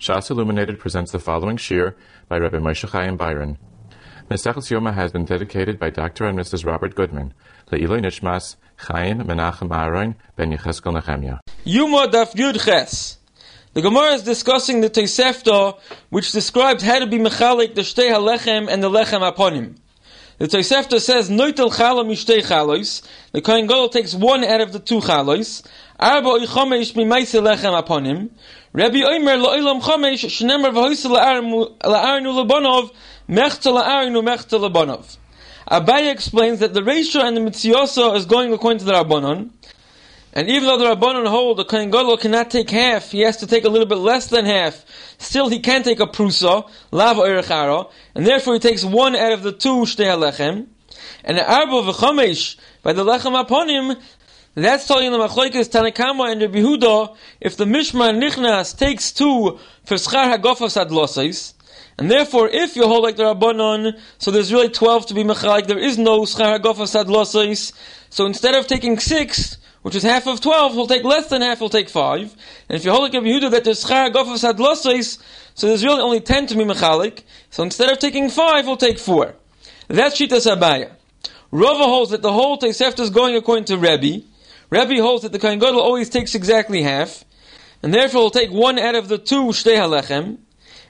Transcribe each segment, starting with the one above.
Shas Illuminated presents the following shir by Rabbi Moshe Chaim Biron. Mesechus Yoma has been dedicated by Dr. and Mrs. Robert Goodman, Le'iloi Nishmas Chaim Menachem Aaron Ben Yecheskel Nehemiah. Yoma Daf Yud Ches. The Gemara is discussing the Tosefta, which describes how to be mechalik the shtei halechem and the lechem aponim. The Tosefta says, Noitel chala mishtei chalois. The Kohen Gadol takes one out of the two chalois. Arba oichomesh mimaise lechem aponim. Rabbi Omer lo'ilam chomesh shnemer v'hoise la'arnu lebonov mechta la'arnu mechta lebonov. Abaye explains that the ratio and the mitziosa is going according to the Rabbanon. And even though the Rabbanon hold the Kohen Gadol cannot take half, he has to take a little bit less than half. Still, he can take a prusa, lava erechara, and therefore he takes one out of the two shtei. And the arba v'chomesh by the lechem aponim, that's telling the machlokes Tanakama and Rabbi Huda, if the Mishmar Nichnas takes two for schar hagofas adlosais, and therefore, if you hold like the Rabbanon, so there's really 12 to be mechalik, there is no schar hagofas adlosais, so instead of taking six, which is half of 12, he'll take less than half, he'll take 5. And if you hold like Rabbi Yehuda that there's schar gofas had losses, so there's really only 10 to be mechalik, so instead of taking 5, he'll take 4. That's Shitas Sabaya. Rava holds that the whole Tosefta is going according to Rebbe. Rebbe holds that the Kohen Gadol always takes exactly half, and therefore he'll take one out of the two Shtei HaLechem,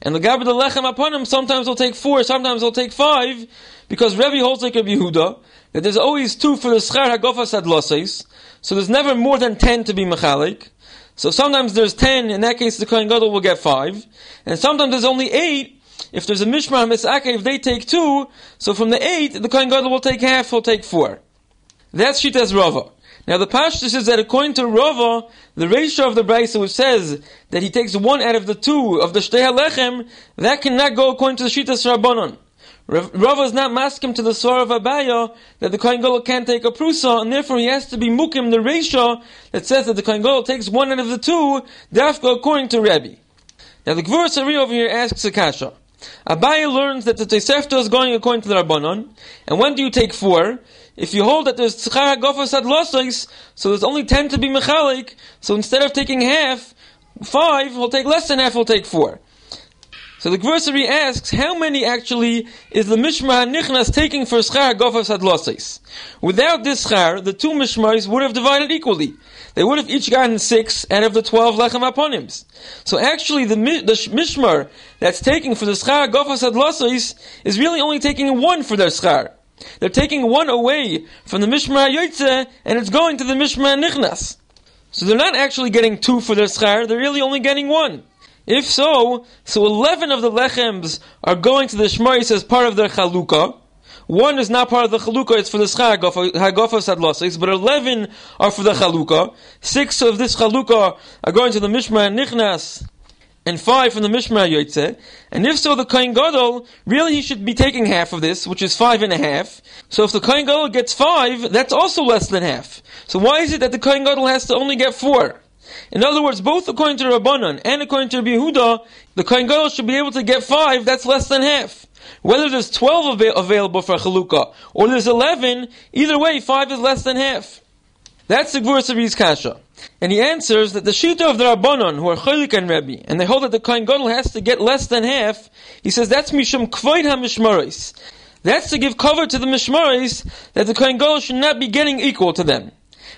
and the the Lechem upon him, sometimes he'll take four, sometimes he'll take five, because Rebbe holds like Rabbi Yehuda, that there's always two for the Schar HaGofas Adloses, so there's never more than ten to be Mechalik. So sometimes there's ten, in that case the Kohen Gadol will get five, and sometimes there's only eight, if there's a Mishmar Misaka, if they take two, so from the eight, the Kohen Gadol will take half, he'll take four. That's Shitas Rava. Now the Pashtus is that according to Rava, the ratio of the Brisa which says that he takes one out of the two of the Shtei HaLechem, that cannot go according to the Shitas Rabbanon. Rava is not maskim to the Svar of Abaya that the Kohen Gadol can't take a prusa, and therefore he has to be mukim the ratio that says that the Kohen Gadol takes one out of the two, therefore according to Rebbe. Now the Gvur Sari over here asks a kasha. Abaya learns that the Tosefta is going according to the Rabbanon, and when do you take four? If you hold that there's tzchar gofas ad losais, so there's only ten to be mechalik, so instead of taking half, five, he'll take less than half, he'll take four. So the Gversary asks, how many actually is the Mishmar Nichnas taking for Schar Gofas Hadlosais? Without this Schar, the two Mishmars would have divided equally. They would have each gotten six out of the twelve Lechem Aponims. So actually the, the Mishmar that's taking for the Schar Gofas Hadlosais is really only taking one for their Schar. They're taking one away from the Mishmar Yotze, and it's going to the Mishmar Nichnas. So they're not actually getting two for their Schar, they're really only getting one. If so, so 11 of the lechems are going to the Shmaris as part of their chalukah. One is not part of the chalukah, it's for the schag of Hagofa Sadlosis, but 11 are for the chalukah. Six of this chalukah are going to the Mishma Nichnas, and five from the Mishma Yotze. And if so, the Kohen Gadol, really he should be taking half of this, which is five and a half. So if the Kohen Gadol gets five, that's also less than half. So why is it that the Kohen Gadol has to only get four? In other words, both according to Rabbanon and according to Rabbi the Kohen Gadol should be able to get five, that's less than half. Whether there's 12 av- available for Chalukah, or there's 11, either way, five is less than half. That's the Gvur Sabi's Kasha. And he answers that the Shita of the Rabbanon, who are Chaylik and Rebbe, and they hold that the Kohen Gadol has to get less than half, he says that's Mishum Kvoid HaMishmaris. That's to give cover to the Mishmaris, that the Kohen Gadol should not be getting equal to them.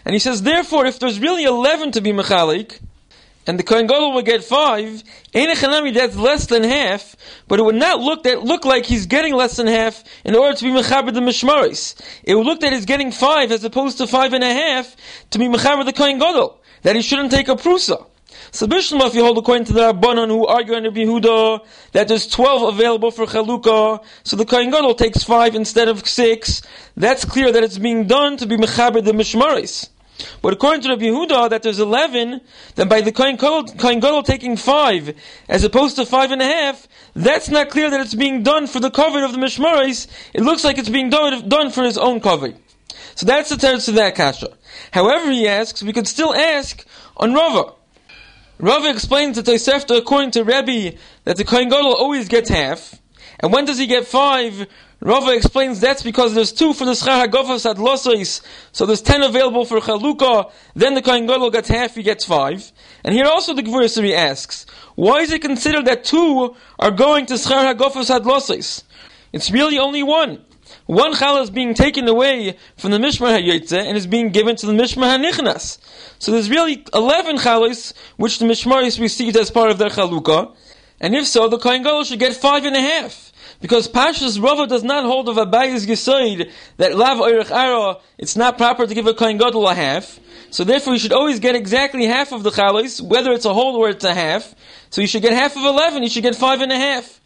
And he says, therefore, if there's really 11 to be Mechalik, and the Kohen Gadol will get five, Einechanami, that's less than half, but it would not look that look like he's getting less than half in order to be Mechaber the Mishmaris. It would look that he's getting five as opposed to five and a half to be Mechaber the Kohen Gadol, that he shouldn't take a Prusa. So Bishlama, if you hold according to the Rabbanon who argue under Behuda that there's 12 available for Chalukah, so the Kohen Gadol takes 5 instead of 6, that's clear that it's being done to be Mechaber the Mishmaris. But according to Rabbi Yehuda, that there's 11, then by the Kohen Gadol taking 5, as opposed to five and a half, that's not clear that it's being done for the cover of the Mishmaris. It looks like it's being done, for his own cover. So that's the teretz to that kasha. However, he asks, we could still ask on Rava. Rava explains that Tosefta, according to Rebbe, that the Kohen Gadol always gets half. And when does he get five? Rava explains that's because there's two for the Schar HaGofas at Losais, so there's ten available for Chalukah, then the Kohen Gadol gets half, he gets five. And here also the Gvurisari asks, why is it considered that two are going to Schar HaGofos Hadlosis? It's really only one. One challah is being taken away from the Mishmar HaYotze and is being given to the Mishmar HaNichnas. So there's really 11 challahs which the Mishmaris received as part of their chalukah. And if so, the Kohen Gadol should get five and a half. Because Pashas Rava does not hold of Abayi's Yisoid that Lav Oirich Ara, it's not proper to give a Kohen Gadol a half. So therefore you should always get exactly half of the challahs, whether it's a whole or it's a half. So you should get half of 11, you should get five and a half.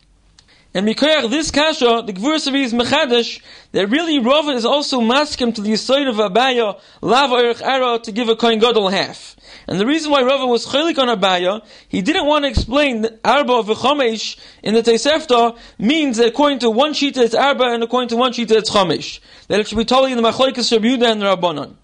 And Mikoyach, this kasha, the Gvursavi is Mechadash, that really Rava is also maskim to the Yisoid of Abaya, Lav Oirich Ara, to give a Kohen Gadol half. And the reason why Rava was chaylik on Abaya, he didn't want to explain that Arba of Chomesh in the Tosefta means that according to one sheet it's Arba and according to one sheet it's Chomesh. That it should be totally in the Machlokes Rabbi Yehuda and the Rabbanon.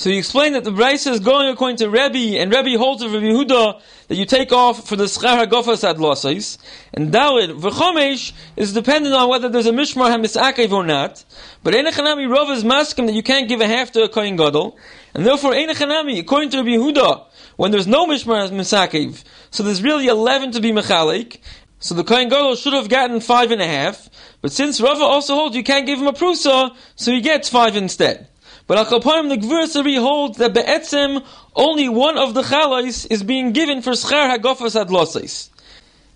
So he explained that the Brisa is going according to Rebbe, and Rebbe holds of Rabbi Yehuda that you take off for the Schar HaGofas ad Losais, and Dalit, V'chomesh, is dependent on whether there's a Mishmar HaMisakev or not, but Enechanami Rov is maskim that you can't give a half to a Kohen Gadol, and therefore Enechanami, according to Rabbi Yehuda, when there's no Mishmar HaMisakev, so there's really 11 to be Mechalik, so the Kohen Gadol should have gotten five and a half, but since Rava also holds you can't give him a prusa, so he gets five instead. But Al the Gvursari holds that Be'etzem, only one of the Chalais is being given for Schar Hagofas Adlosais.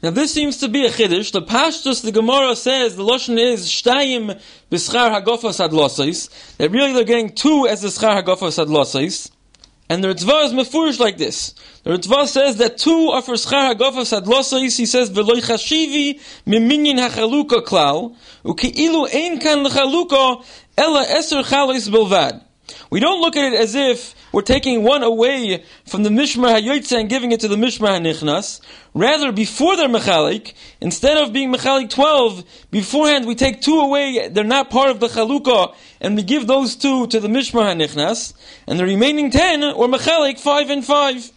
Now this seems to be a Chiddush. The Pashtus, the Gemara says, the Lashon is Shtayim B'Schar Hagofas Adlosais. That really they're getting two as the Schar Hagofas Adlosais. And the Ritva is mefurish like this. The Ritva says that two are for Schar Hagofas Adlosais. He says, V'loi chashivi miminyin hachaluka klal, u'ki'ilu ein kan l'chaluka ella eser chalais bilvad. We don't look at it as if we're taking one away from the Mishmar HaYotze and giving it to the Mishmar HaNichnas. Rather, before they're Mechalik, instead of being Mechalik 12, beforehand we take two away, they're not part of the Chalukah, and we give those two to the Mishmar HaNichnas, and the remaining 10 were Mechalik 5 and 5.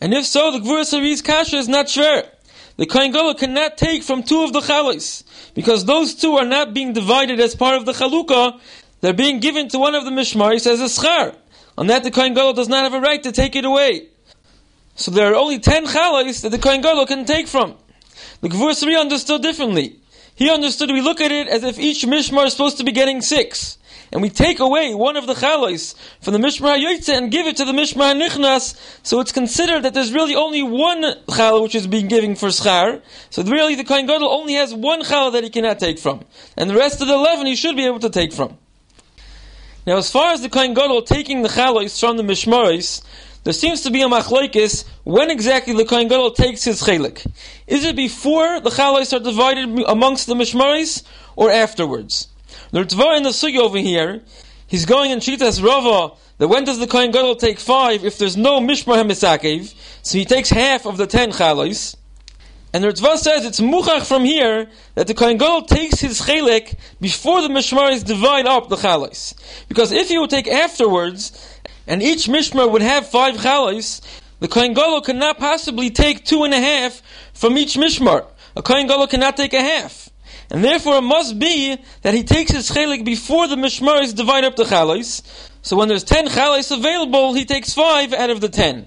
And if so, the Gvur Sari's Kasha is not sure. The Kohen cannot take from two of the Chalis, because those two are not being divided as part of the Chalukah, they're being given to one of the Mishmaris as a schar. On that, the Kohen Gadol does not have a right to take it away. So there are only ten chalais that the Kohen Gadol can take from. The Gvur Sari understood differently. He understood, we look at it as if each Mishmar is supposed to be getting six. And we take away one of the chalais from the Mishmar HaYotze and give it to the Mishmar HaNichnas, so it's considered that there's really only one challah which is being given for schar. So really the Kohen Gadol only has one challah that he cannot take from. And the rest of the eleven he should be able to take from. Now, as far as the Kohen Gadol taking the chalois from the mishmaris, there seems to be a machlokes when exactly the Kohen Gadol takes his chalik. Is it before the chalois are divided amongst the mishmaris, or afterwards? The Ritva in the sugi over here, he's going in Shitas Rava, that when does the Kohen Gadol take five if there's no mishmar hamisakev, so he takes half of the ten chalois, and the Ritva says it's muchach from here that the Kohen Gadol takes his chelek before the mishmaris divide up the chalais. Because if he would take afterwards, and each mishmar would have five chalais, the Kohen Gadol cannot possibly take two and a half from each mishmar. A Kohen Gadol cannot take a half. And therefore it must be that he takes his chelik before the mishmaris divide up the chalais. So when there's ten chalais available, he takes five out of the ten.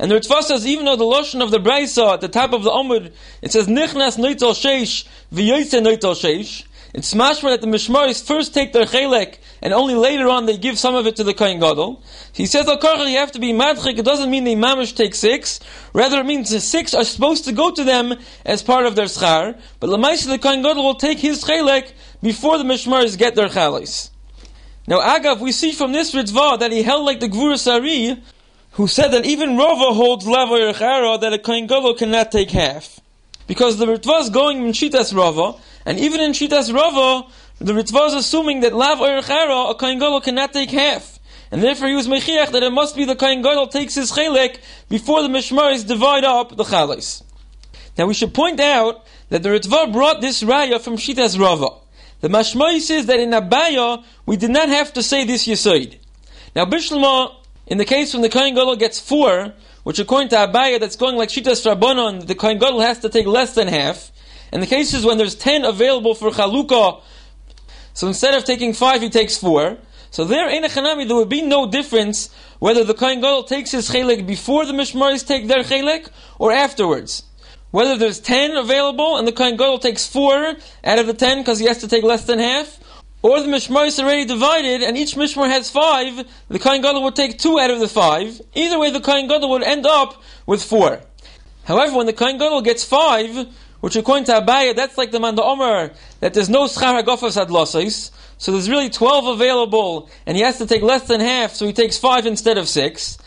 And the Ritva says, even though the lotion of the Braisa at the top of the Omud, it says, Nichnas noital sheish, v'yoyse noital sheish, it's mashma that the Mishmaris first take their chelek, and only later on they give some of it to the Kohen Gadol. He says, al you have to be madchik, it doesn't mean the mamish take six, rather it means the six are supposed to go to them as part of their schar, but the Kohen Gadol will take his chelek before the Mishmaris get their chalis. Now, Agav, we see from this Ritva that he held like the Gvura Sari, who said that even Rava holds Lava Yerchara that a Kohen Gadol cannot take half. Because the Ritva is going in Shitas Rava, and even in Shitas Rava, the Ritva is assuming that Lav Yerchara, a Kohen Gadol cannot take half. And therefore he was mechiach that it must be the Kohen Gadol takes his chelek before the Mishmaris divide up the chalais. Now we should point out that the Ritva brought this raya from Shitas Rava. The Mashmai says that in Abaya, we did not have to say this Yisoid. Now Bishlama in the case when the Kohen Gadol gets four, which according to Abaya, that's going like Shitas Rabbanon, the Kohen Gadol has to take less than half. And the cases when there's ten available for Chalukah, so instead of taking five, he takes four. So there, in a Chanami, there would be no difference whether the Kohen Gadol takes his chelek before the Mishmaris take their chelek, or afterwards. whether there's 10 available and the Kohen Gadol takes 4 out of the 10 because he has to take less than half, or the Mishmar is already divided and each Mishmar has 5, the Kohen Gadol would take 2 out of the 5. Either way, the Kohen Gadol would end up with 4. However, when the Kohen Gadol gets 5, which according to Abaya, that's like the Manda Omer, that there's no Schar HaGofas Adlosais, so there's really 12 available, and he has to take less than half, so he takes 5 instead of 6.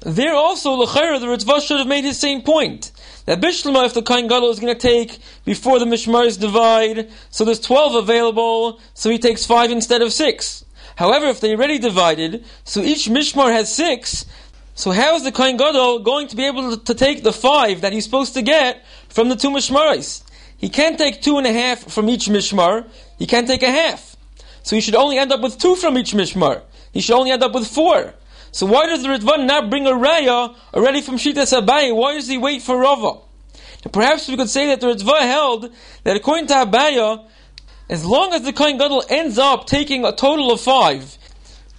There also, the Ritva should have made his same point. That Bishlama, if the Kohen Gadol is going to take before the Mishmars divide, so there's 12 available, so he takes 5 instead of 6. However, if they already divided, so each Mishmar has 6, so how is the Kohen Gadol going to be able to, to take the 5 that he's supposed to get from the two Mishmaris? He can't take two and a half from each Mishmar, he can't take a half. So he should only end up with two from each Mishmar. He should only end up with four. So why does the Ritvan not bring a raya already from Shita Abaye? Why does he wait for Rava? perhaps we could say that the Ritva held that according to Abaya, as long as the Kohen Gadol ends up taking a total of five,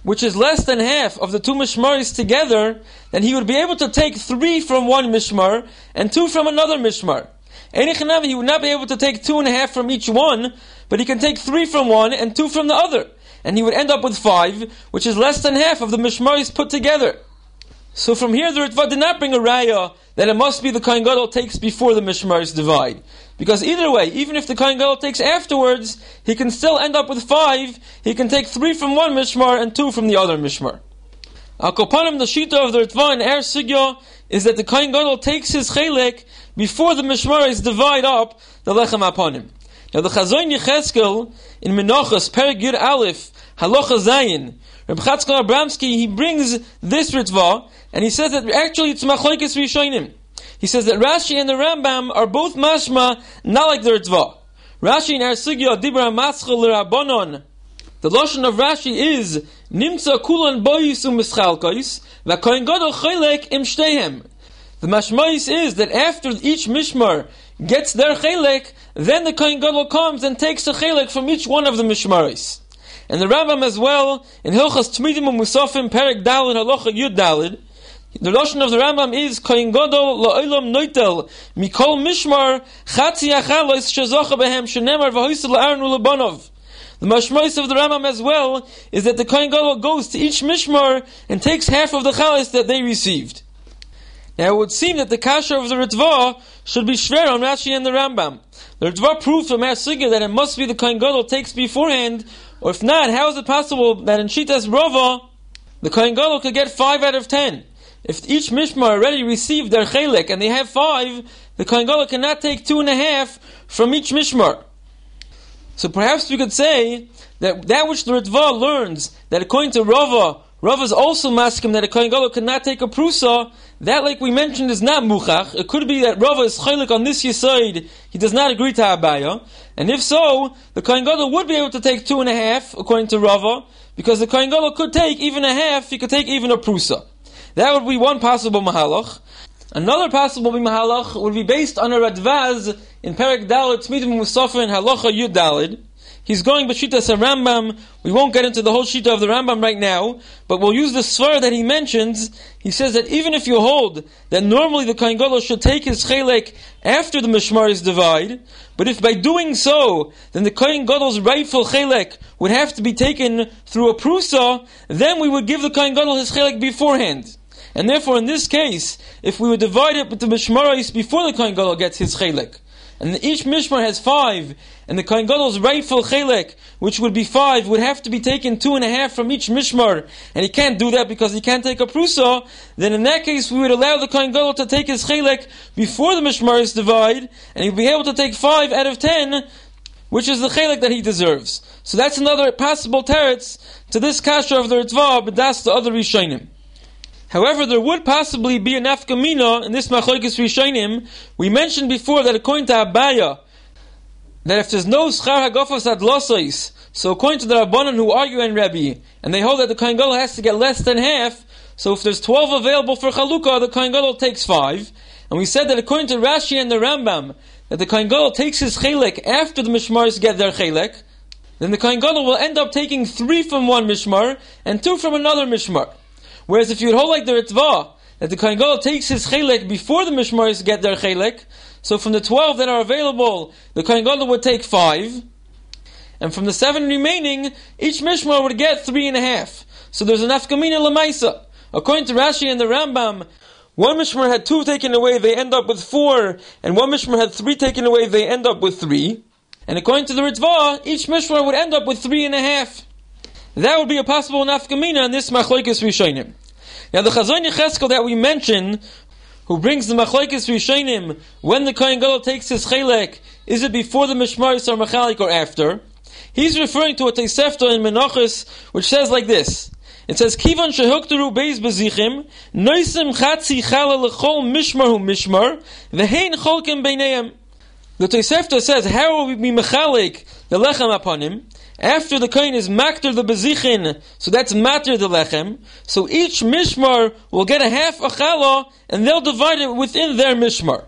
which is less than half of the two Mishmaris together, then he would be able to take three from one Mishmar and two from another Mishmar. He would not be able to take two and a half from each one, but he can take three from one and two from the other and he would end up with five, which is less than half of the Mishmaris put together. So from here, the Ritva did not bring a raya that it must be the Kohen Gadol takes before the Mishmaris divide. Because either way, even if the Kohen Gadol takes afterwards, he can still end up with five. He can take three from one Mishmar and two from the other Mishmar. Al Kopanim, the Shita of the Ritva and Er Sigya is that the Kohen Gadol takes his Chelek before the Mishmaris divide up the Lechem upon him. Now the Chazoin Yecheskel in Menachos Perigir Aleph Halacha Zayin Reb Chatzkel Abramsky he brings this ritva and he says that actually it's Machlekes Rishonim. He says that Rashi and the Rambam are both mashma not like the ritva. Rashi in Arsugya Dibra Maschel Rabbanon. The lashon of Rashi is Nimtza Kulan Boyis Umischalkais VaKoin Gadol Chelek Im Shtehem. The mashmais is that after each mishmar gets their chelek, then the Kohen Gadol comes and takes a chelek from each one of the mishmaris. And the Rambam as well, in Hilchas Tmidim Musafim, Perek Dalid, Halacha Yud Dalid, the Lashon of the Rambam is Kohen Gadol La'olam Noitel Mikol Mishmar Chatzi Achalos Shazocha Behem Shenemar V'Hoisel La'aron U'Lebanov. The mashmois of the Rambam as well is that the Kohen Gadol goes to each mishmar and takes half of the chalis that they received. Now it would seem that the kasha of the Ritva should be shver on Rashi and the Rambam. The Ritva proved from Asugya that it must be the Kohen Gadol takes beforehand, or if not, how is it possible that in Shitas Rova, the Kohen Gadol could get five out of ten? If each Mishmar already received their Chelek and they have five, the Kohen Gadol cannot take two and a half from each Mishmar. So perhaps we could say that that which the Ritva learns, that according to Rava, Rava is also maskim that a Kohen Gadol cannot take a prusa. That, like we mentioned, is not muchach. It could be that Rava is chaylik on this yisod. He does not agree to Abaya. And if so, the Kohen Gadol would be able to take two and a half, according to Rava, because the Kohen Gadol could take even a half, he could take even a prusa. That would be one possible mahalach. Another possible mahalach would be based on a radvaz in Perek Dalit, Tzmidim Musafa in Halacha Yud Dalid. He's going Bashita Rambam. We won't get into the whole Shita of the Rambam right now, but we'll use the svar that he mentions. He says that even if you hold that normally the Kohen Gadol should take his chelek after the Mishmaris divide, but if by doing so, then the Kohen Gadol's rightful chelek would have to be taken through a prusa, then we would give the Kohen Gadol his chelek beforehand. And therefore, in this case, if we would divide it with the Mishmaris before the Kohen Gadol gets his chelek, and each mishmar has five, and the Kohen Gadol's rightful chelek, which would be five, would have to be taken two and a half from each mishmar, and he can't do that because he can't take a prusa, then in that case we would allow the Kohen Gadol to take his chelek before the mishmar is divide, and he'd be able to take five out of ten, which is the chelek that he deserves. So that's another possible teretz to this kasha of the Ritva, but that's the other Rishonim. However, there would possibly be an afkamina in this machlokes rishonim. We mentioned before that according to Abaya, that if there's no schar hagofas adlosois, so according to the Rabbanan who argue in Rebbe, and they hold that the Kohen has to get less than half, so if there's 12 available for Chalukah, the Kohen takes 5. And we said that according to Rashi and the Rambam, that the Kohen takes his Chelek after the Mishmars get their Chelek, then the Kohen will end up taking 3 from one Mishmar, and 2 from another Mishmar. Whereas if you would hold like the Ritva, that the Kohen Gadol takes his chelek before the Mishmaris get their chelek, So from the 12 that are available, the Kohen Gadol would take 5. And from the 7 remaining, each Mishmar would get 3.5. So there's an Afkamina Lamaisa. According to Rashi and the Rambam, one Mishmar had two taken away, they end up with four, and one Mishmar had three taken away, they end up with three. And according to the Ritva, each Mishmar would end up with three and a half. That would be a possible nafkamina in this Machlokes Rishonim. Now the Chazon Yecheskel that we mentioned, who brings the Machlokes Rishonim, when the Kohen Gadol takes his chelek, is it before the Mishmaris or Machalik or after? He's referring to a Tosefta in Menachos, which says like this. It says, Kivan shehukteru beis bezichim, noisim chatzi chala lechol mishmar hu mishmar, vehein cholkim beineim. The Tosefta says, how will we be mechalik the lechem upon him? After the kohen is makter the bezichin, so that's matter the lechem. So each mishmar will get a half a chala, and they'll divide it within their mishmar.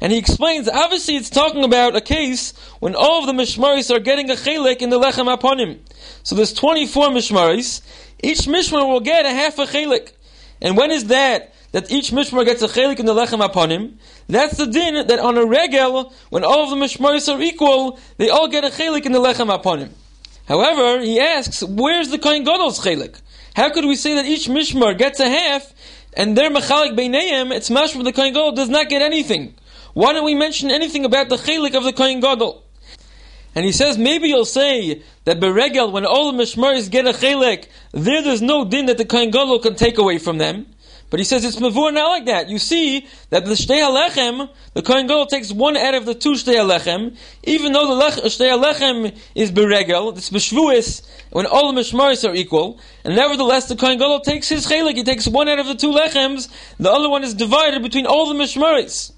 And he explains, obviously it's talking about a case when all of the mishmaris are getting a chelik in the lechem upon him. So there's 24 mishmaris. Each mishmar will get a half a chelik. And when is that? That each mishmar gets a chelik in the lechem upon him. That's the din that on a regel, when all of the mishmaris are equal, they all get a chelik in the lechem upon him. However, he asks, where's the kohen gadol's chelik? How could we say that each mishmar gets a half, and their mechalik beineim, it's mash mashma the kohen gadol does not get anything? Why don't we mention anything about the chelik of the kohen gadol? And he says, maybe you'll say that beregel, when all the mishmaris get a chelik, there there's no din that the kohen gadol can take away from them. But he says it's mavur not like that. You see that the shtei halechem, the kohen gadol takes one out of the two shtei halechem, even though the lech, uh, shtei halechem is beregel, it's beshvuis, when all the mishmaris are equal, and nevertheless the kohen gadol takes his chelik, he takes one out of the two lechems, the other one is divided between all the mishmaris.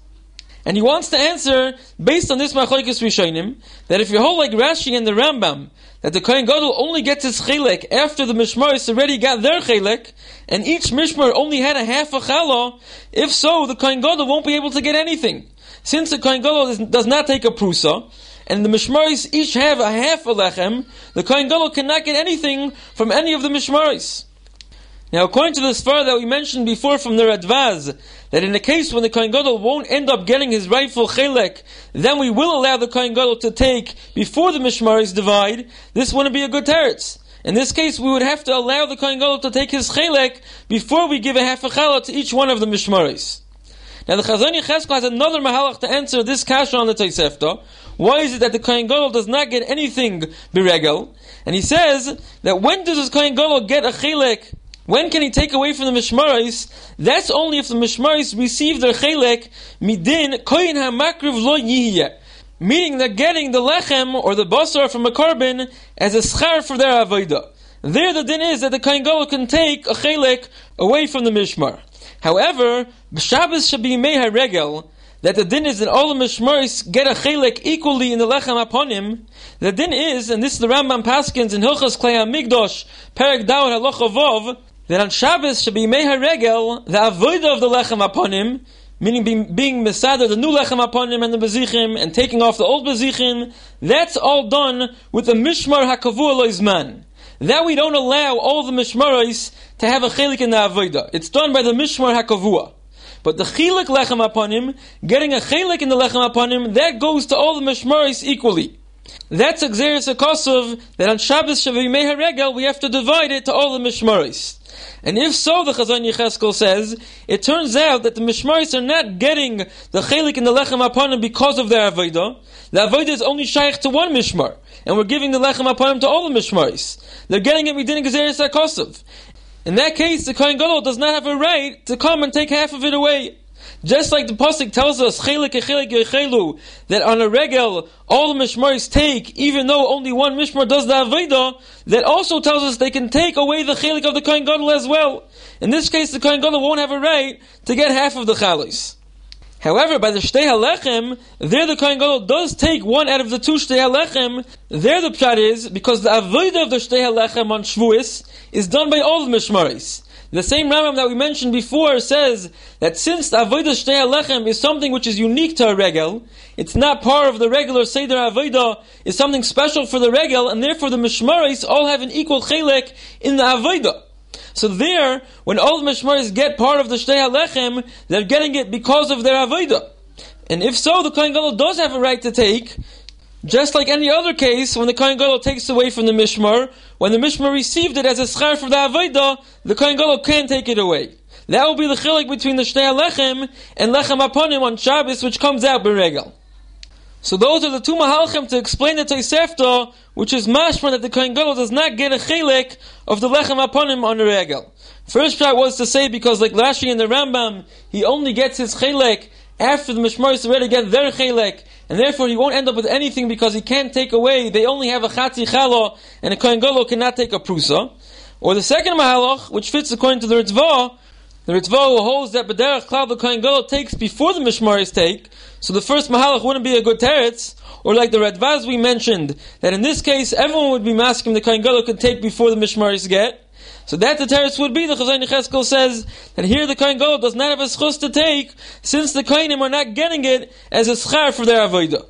And he wants to answer, based on this Machlokes Rishonim, that if you hold like Rashi and the Rambam, that the Kohen Gadol only gets his chilek after the Mishmaris already got their chilek, and each Mishmar only had a half a chala, if so, the Kohen Gadol won't be able to get anything. Since the Kohen Gadol does not take a prusa, and the Mishmaris each have a half a lechem, the Kohen Gadol cannot get anything from any of the Mishmaris. Now, according to the Sfar that we mentioned before from the Radvaz, that in the case when the Kohen Gadol won't end up getting his rightful chelek, then we will allow the Kohen Gadol to take before the Mishmaris divide, this wouldn't be a good teretz. In this case, we would have to allow the Kohen Gadol to take his chelek before we give a half a challah to each one of the Mishmaris. Now the Chazon Yecheskel has another mahalach to answer this kasha on the Tosefta. Why is it that the Kohen Gadol does not get anything biregel? And he says that when does this Kohen Gadol get a chelek when can he take away from the mishmaris? That's only if the mishmaris receive their chelek midin koyin hamakriv lo yihya. Meaning they're getting the lechem or the basar from a korban as a schar for their avodah. There the din is that the kohen can take a chelek away from the mishmar. However, b'Shabbos should be meha regel, that the din is that all the mishmaris get a chelek equally in the lechem upon him. The din is, and this is the Rambam Paskins in Hilchas Klei Migdosh, Perek Dawud Halachavav, that on Shabbos should be Meha Regel, the avodah of the lechem upon him, meaning being, being Mesada, the new lechem upon him and the bezichim, and taking off the old bezichim, that's all done with the Mishmar HaKavua Loizman. That we don't allow all the Mishmarais to have a chelik in the avodah. It's done by the Mishmar HaKavua. But the chilik lechem upon him, getting a chelik in the lechem upon him, that goes to all the Mishmarais equally. That's a Xeris Akosov, that on Shabbos Shavi Meha Regel, we have to divide it to all the Mishmaris. And if so, the Chazon Yecheskel says, it turns out that the Mishmaris are not getting the chelik and the lechem aponim because of their avodah. The avodah is only shaykh to one Mishmar, and we're giving the lechem aponim to all the Mishmaris. They're getting it within Gezeres HaKosov. In that case, the Kohen Gadol does not have a right to come and take half of it away. Just like the pasuk tells us, that on a regel all the mishmaris take, even though only one mishmar does the avodah, that also tells us they can take away the chelik of the kohen gadol as well. In this case, the kohen gadol won't have a right to get half of the chalis. However, by the shtei halechem, there the kohen gadol does take one out of the two shtei halechem. There the pshat is because the avodah of the shtei halechem on shvuis is done by all the mishmaris. The same Rambam that we mentioned before says that since Avodah Shtei Alechem is something which is unique to a regel, it's not part of the regular Seder Avodah, is something special for the regel, and therefore the Mishmaris all have an equal chelek in the Avodah. So there, when all the Mishmaris get part of the Shtei Alechem, they're getting it because of their Avodah. And if so, the Kohen Gadol does have a right to take, just like any other case, when the Kohen Gadol takes away from the Mishmar, when the Mishmar received it as a schar for the Avodah, the Kohen Gadol can take it away. That will be the chilik between the Shtei Lechem and Lechem Aponim on Shabbos, which comes out Beregel. So those are the two Mahalchim to explain the Tosefta, which is mashma that the Kohen Gadol does not get a chilik of the Lechem Aponim on the Regel. First shot was to say because like Rashi and the Rambam, he only gets his chilik after the Mishmar Mishmaris already get their chilik, and therefore he won't end up with anything because he can't take away. They only have a chatzi chalo, and a kohen gadol cannot take a prusa. Or the second mahalach, which fits according to the Ritva, the Ritva holds that b'derech klal the kohen gadol takes before the mishmaris take, so the first mahalach wouldn't be a good teretz. Or like the Radvaz we mentioned, that in this case everyone would be masking the kohen gadol could take before the mishmaris get. So that the teretz would be, the Chazon Yecheskel says, that here the Kohen Gadol does not have a schus to take, since the Kohenim are not getting it as a schar for their avodah.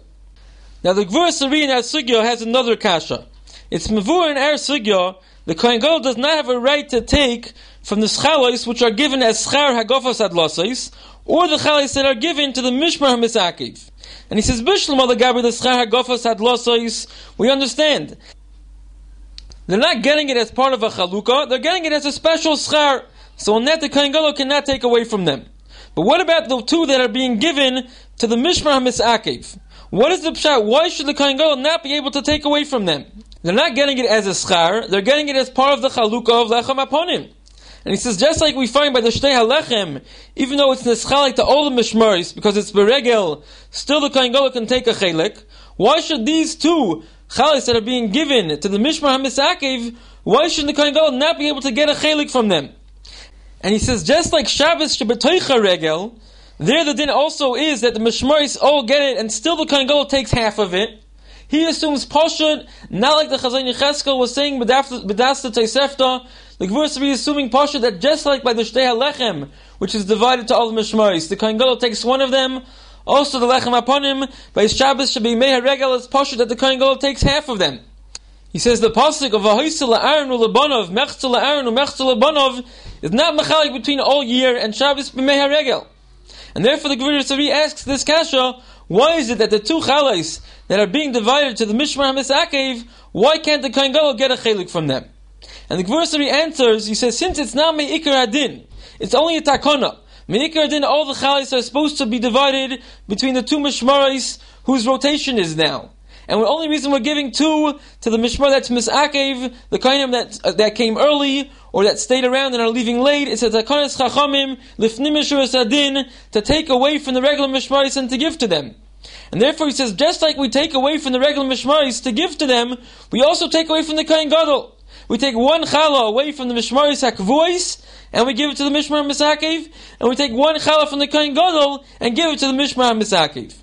Now the Gvur Sari in Sugya has another kasha. It's Mavur in Ar Sugya, the Kohen Gadol does not have a right to take from the schalos which are given as schar hagofas adlosais, or the chalos that are given to the mishmar misakiv. And he says, Bishlam Gabri, the schar hagofas adlosais, we understand they're not getting it as part of a chalukah, they're getting it as a special schar. So on that the Kohen cannot take away from them. But what about the two that are being given to the Mishmar Misakev? What is the pshat? Why should the Kohen not be able to take away from them? They're not getting it as a schar, they're getting it as part of the chalukah of Lechem Aponim. And he says, just like we find by the Shtei HaLechem, even though it's neschalik to all the mishmaris, because it's beregel, still the Kohen can take a chelik. Why should these two chalis that are being given to the Mishmar HaMisakev, why shouldn't the Kohen Gadol not be able to get a chelik from them? And he says, just like Shabbos Shabbatoicha Regel, there the din also is that the Mishmaris all get it, and still the Kohen Gadol takes half of it. He assumes Pashut, not like the Chazon Yecheskel was saying, B'dasta Teisefta, the Gvur is assuming Pashut that just like by the Shtei HaLechem, which is divided to all the Mishmaris, the Kohen Gadol takes one of them, also, the lechem upon him by Shabbos should be meher regal as poshet that the kohen gadol takes half of them. He says the pasuk of Ahoisel Aaron ulebanov mechzel Aaron umechzel lebanov is not mechalik between all year and Shabbos regal. And therefore, the Gvir Savi asks this kasha: Why is it that the two chalais that are being divided to the Mishmar Misakev, why can't the kohen gadol get a chalik from them? And the Savi answers: He says, since it's not meikar adin, it's only a takona. Menikar din, all the chalis are supposed to be divided between the two mishmaris whose rotation is now. And the only reason we're giving two to the mishmar that's misakev, the kainim that uh, that came early or that stayed around and are leaving late, it's a takanis chachamim lifnim adin to take away from the regular mishmaris and to give to them. And therefore he says, just like we take away from the regular mishmaris to give to them, we also take away from the kain gadol. We take one challah away from the mishmaris hakvois, and we give it to the Mishmar Misakev, and we take one challah from the Kohen Gadol and give it to the Mishmar Misakev.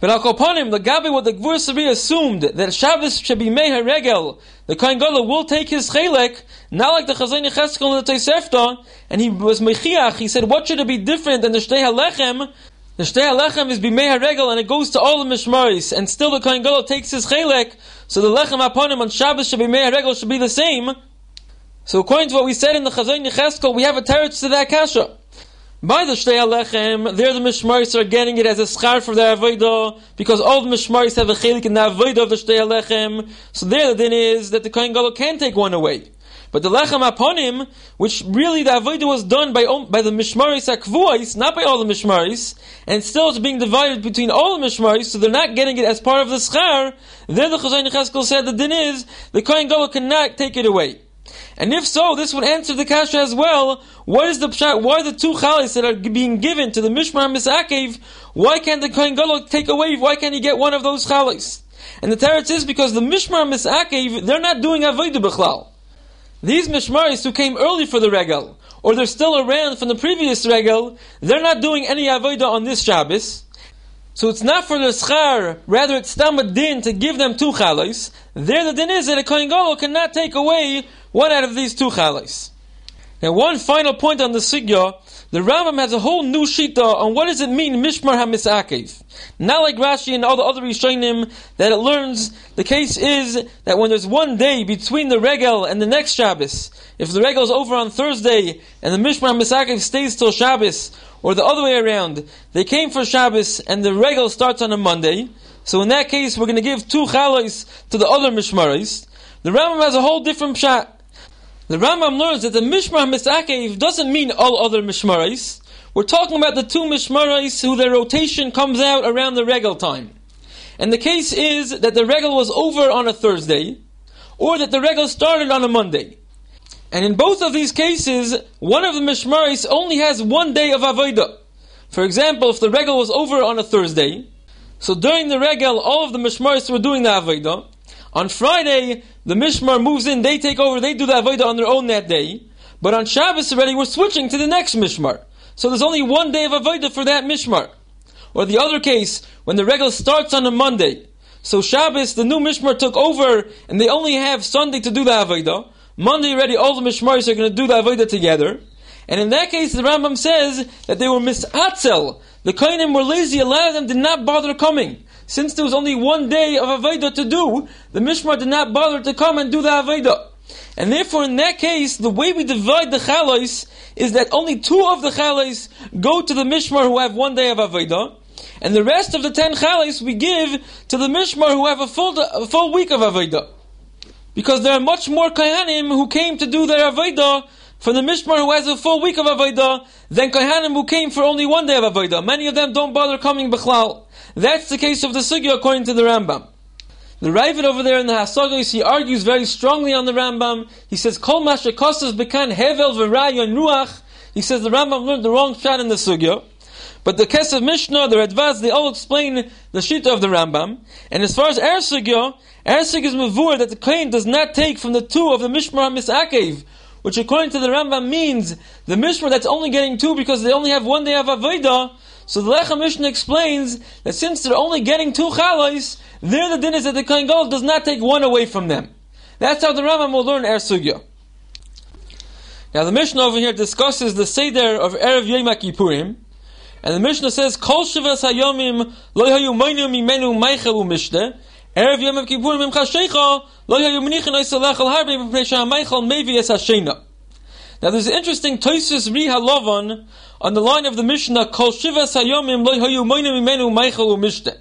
But Al Kopanim, the Gabi, what the Gvur Sari assumed, that Shabbos should be Meher Regel, the Kohen Gadol will take his chelek, not like the Chazon Yecheskel and the Tosefta, and he was Mechiach, he said, what should it be different than the Shtei HaLechem? The Shtei HaLechem is Bimei HaRegel, and it goes to all the Mishmaris, and still the Kohen Gadol takes his chelek, so the Lechem upon him on Shabbos should be should be the same, so according to what we said in the Chazon Yecheskel, we have a teretz to that kasha. By the Shtei Alechem, there the Mishmaris are getting it as a schar for their Avodah, because all the Mishmaris have a chelik in the Avodah of the Shtei Alechem. So there the din is that the Kohen Gadol can take one away. But the Lechem upon him, which really the Avodah was done by, by the Mishmaris Akvuais, not by all the Mishmaris, and still it's being divided between all the Mishmaris, so they're not getting it as part of the schar, Then the Chazon Yecheskel said the din is, the Kohen Gadol cannot take it away. And if so, this would answer the kasha as well. What is the pshat? Why the two chalis that are being given to the Mishmar Misakev? Why can't the Kohen Gadol take away? Why can't he get one of those chalis? And the teretz is because the Mishmar Misakev, they're not doing avodah b'chlal. These Mishmaris who came early for the regal, or they're still around from the previous regal, they're not doing any avodah on this Shabbos. So it's not for the schar, rather it's stam din to give them two chalos. There the din is that a kohen gadol cannot take away one out of these two chalos. Now one final point on the sigya, the Rambam has a whole new shita on what does it mean Mishmar HaMisakev. Not like Rashi and all the other Rishonim that it learns. The case is that when there's one day between the Regel and the next Shabbos, if the Regel is over on Thursday and the Mishmar HaMisakev stays till Shabbos, or the other way around, they came for Shabbos and the Regel starts on a Monday, so in that case we're going to give two Chalais to the other Mishmaris. The Rambam has a whole different pshat. The Rambam learns that the Mishmar Misakev doesn't mean all other Mishmarais. We're talking about the two Mishmarais who their rotation comes out around the regal time. And the case is that the regal was over on a Thursday, or that the regal started on a Monday. And in both of these cases, one of the Mishmarais only has one day of Avodah. For example, if the regal was over on a Thursday, so during the regal, all of the Mishmarais were doing the Avodah, on Friday, the Mishmar moves in, they take over, they do the Avodah on their own that day. But on Shabbos already, we're switching to the next Mishmar. So there's only one day of Avodah for that Mishmar. Or the other case, when the regal starts on a Monday. So Shabbos, the new Mishmar took over, and they only have Sunday to do the Avodah. Monday already, all the Mishmaris are going to do the Avodah together. And in that case, the Rambam says that they were misatzel. The Kainim were lazy, a lot of them did not bother coming. Since there was only one day of Aveda to do, the Mishmar did not bother to come and do the Aveda. And therefore, in that case, the way we divide the Chalais is that only two of the Chalais go to the Mishmar who have one day of Aveda, and the rest of the ten Chalais we give to the Mishmar who have a full, a full week of Aveda. Because there are much more Kayanim who came to do their Aveda from the Mishmar who has a full week of Aveda than Kayanim who came for only one day of Aveda. Many of them don't bother coming Bechlal. That's the case of the Sugya according to the Rambam. The Ravid over there in the Hasagos, he argues very strongly on the Rambam. He says, Kol Mashakosas bekan hevel v'rayon ruach. He says the Rambam learned the wrong shot in the Sugya. But the Kesef Mishnah, the Radvaz, they all explain the Shita of the Rambam. And as far as Er Sugya, Er Sugya is Mavur that the Kohen does not take from the two of the Mishmar Misakev, which according to the Rambam means the Mishmar that's only getting two because they only have one day of Avodah, so the Lecha Mishnah explains that since they're only getting two chalais, there the din is that the Kohen Gadol does not take one away from them. That's how the Rambam will learn Er Sugya. Now the Mishnah over here discusses the Seder of Erev Yom Kippurim, and the Mishnah says, Kol Shavas Hayomim Lo Hayu Moinu Mimenu Meichel Umishte, Erev Yom Kippurim Im Chashecha Lo Hayu Menichin Oisalech Al Harbe B'Pnei Sha'ameichel Mevi Es Hashena. Now there's an interesting Toisus Riha Lovan on the line of the Mishnah, Kol Shiva Sayomim Loi Hoyu Moinu Mimenu Meichel Umishte.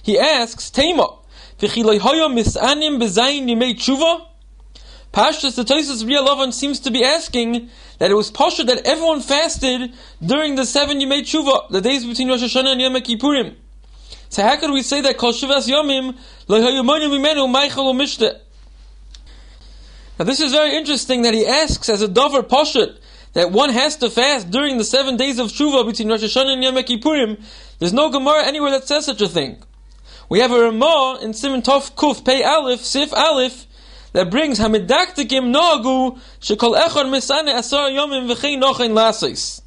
He asks, Tema, V'chi Misanim Yimei Tshuva? The Toisus Riha Lovan seems to be asking that it was Pasha that everyone fasted during the seven Yimei Tshuva, the days between Rosh Hashanah and Yom Kippurim. So how could we say that Kol Shivas Yomim Loi Hoyu Moinu Mimenu Meichel Umishte? Now this is very interesting that he asks as a dover poshet that one has to fast during the seven days of Shuva between Rosh Hashanah and Yom Kippurim. There's no Gemara anywhere that says such a thing. We have a Ramah in Simon Tov Kuf Pei Aleph Sif Aleph that brings Hamidaktikim Noagu Shekol Echor Misane Asar Yomim V'chein Nochein Lasis.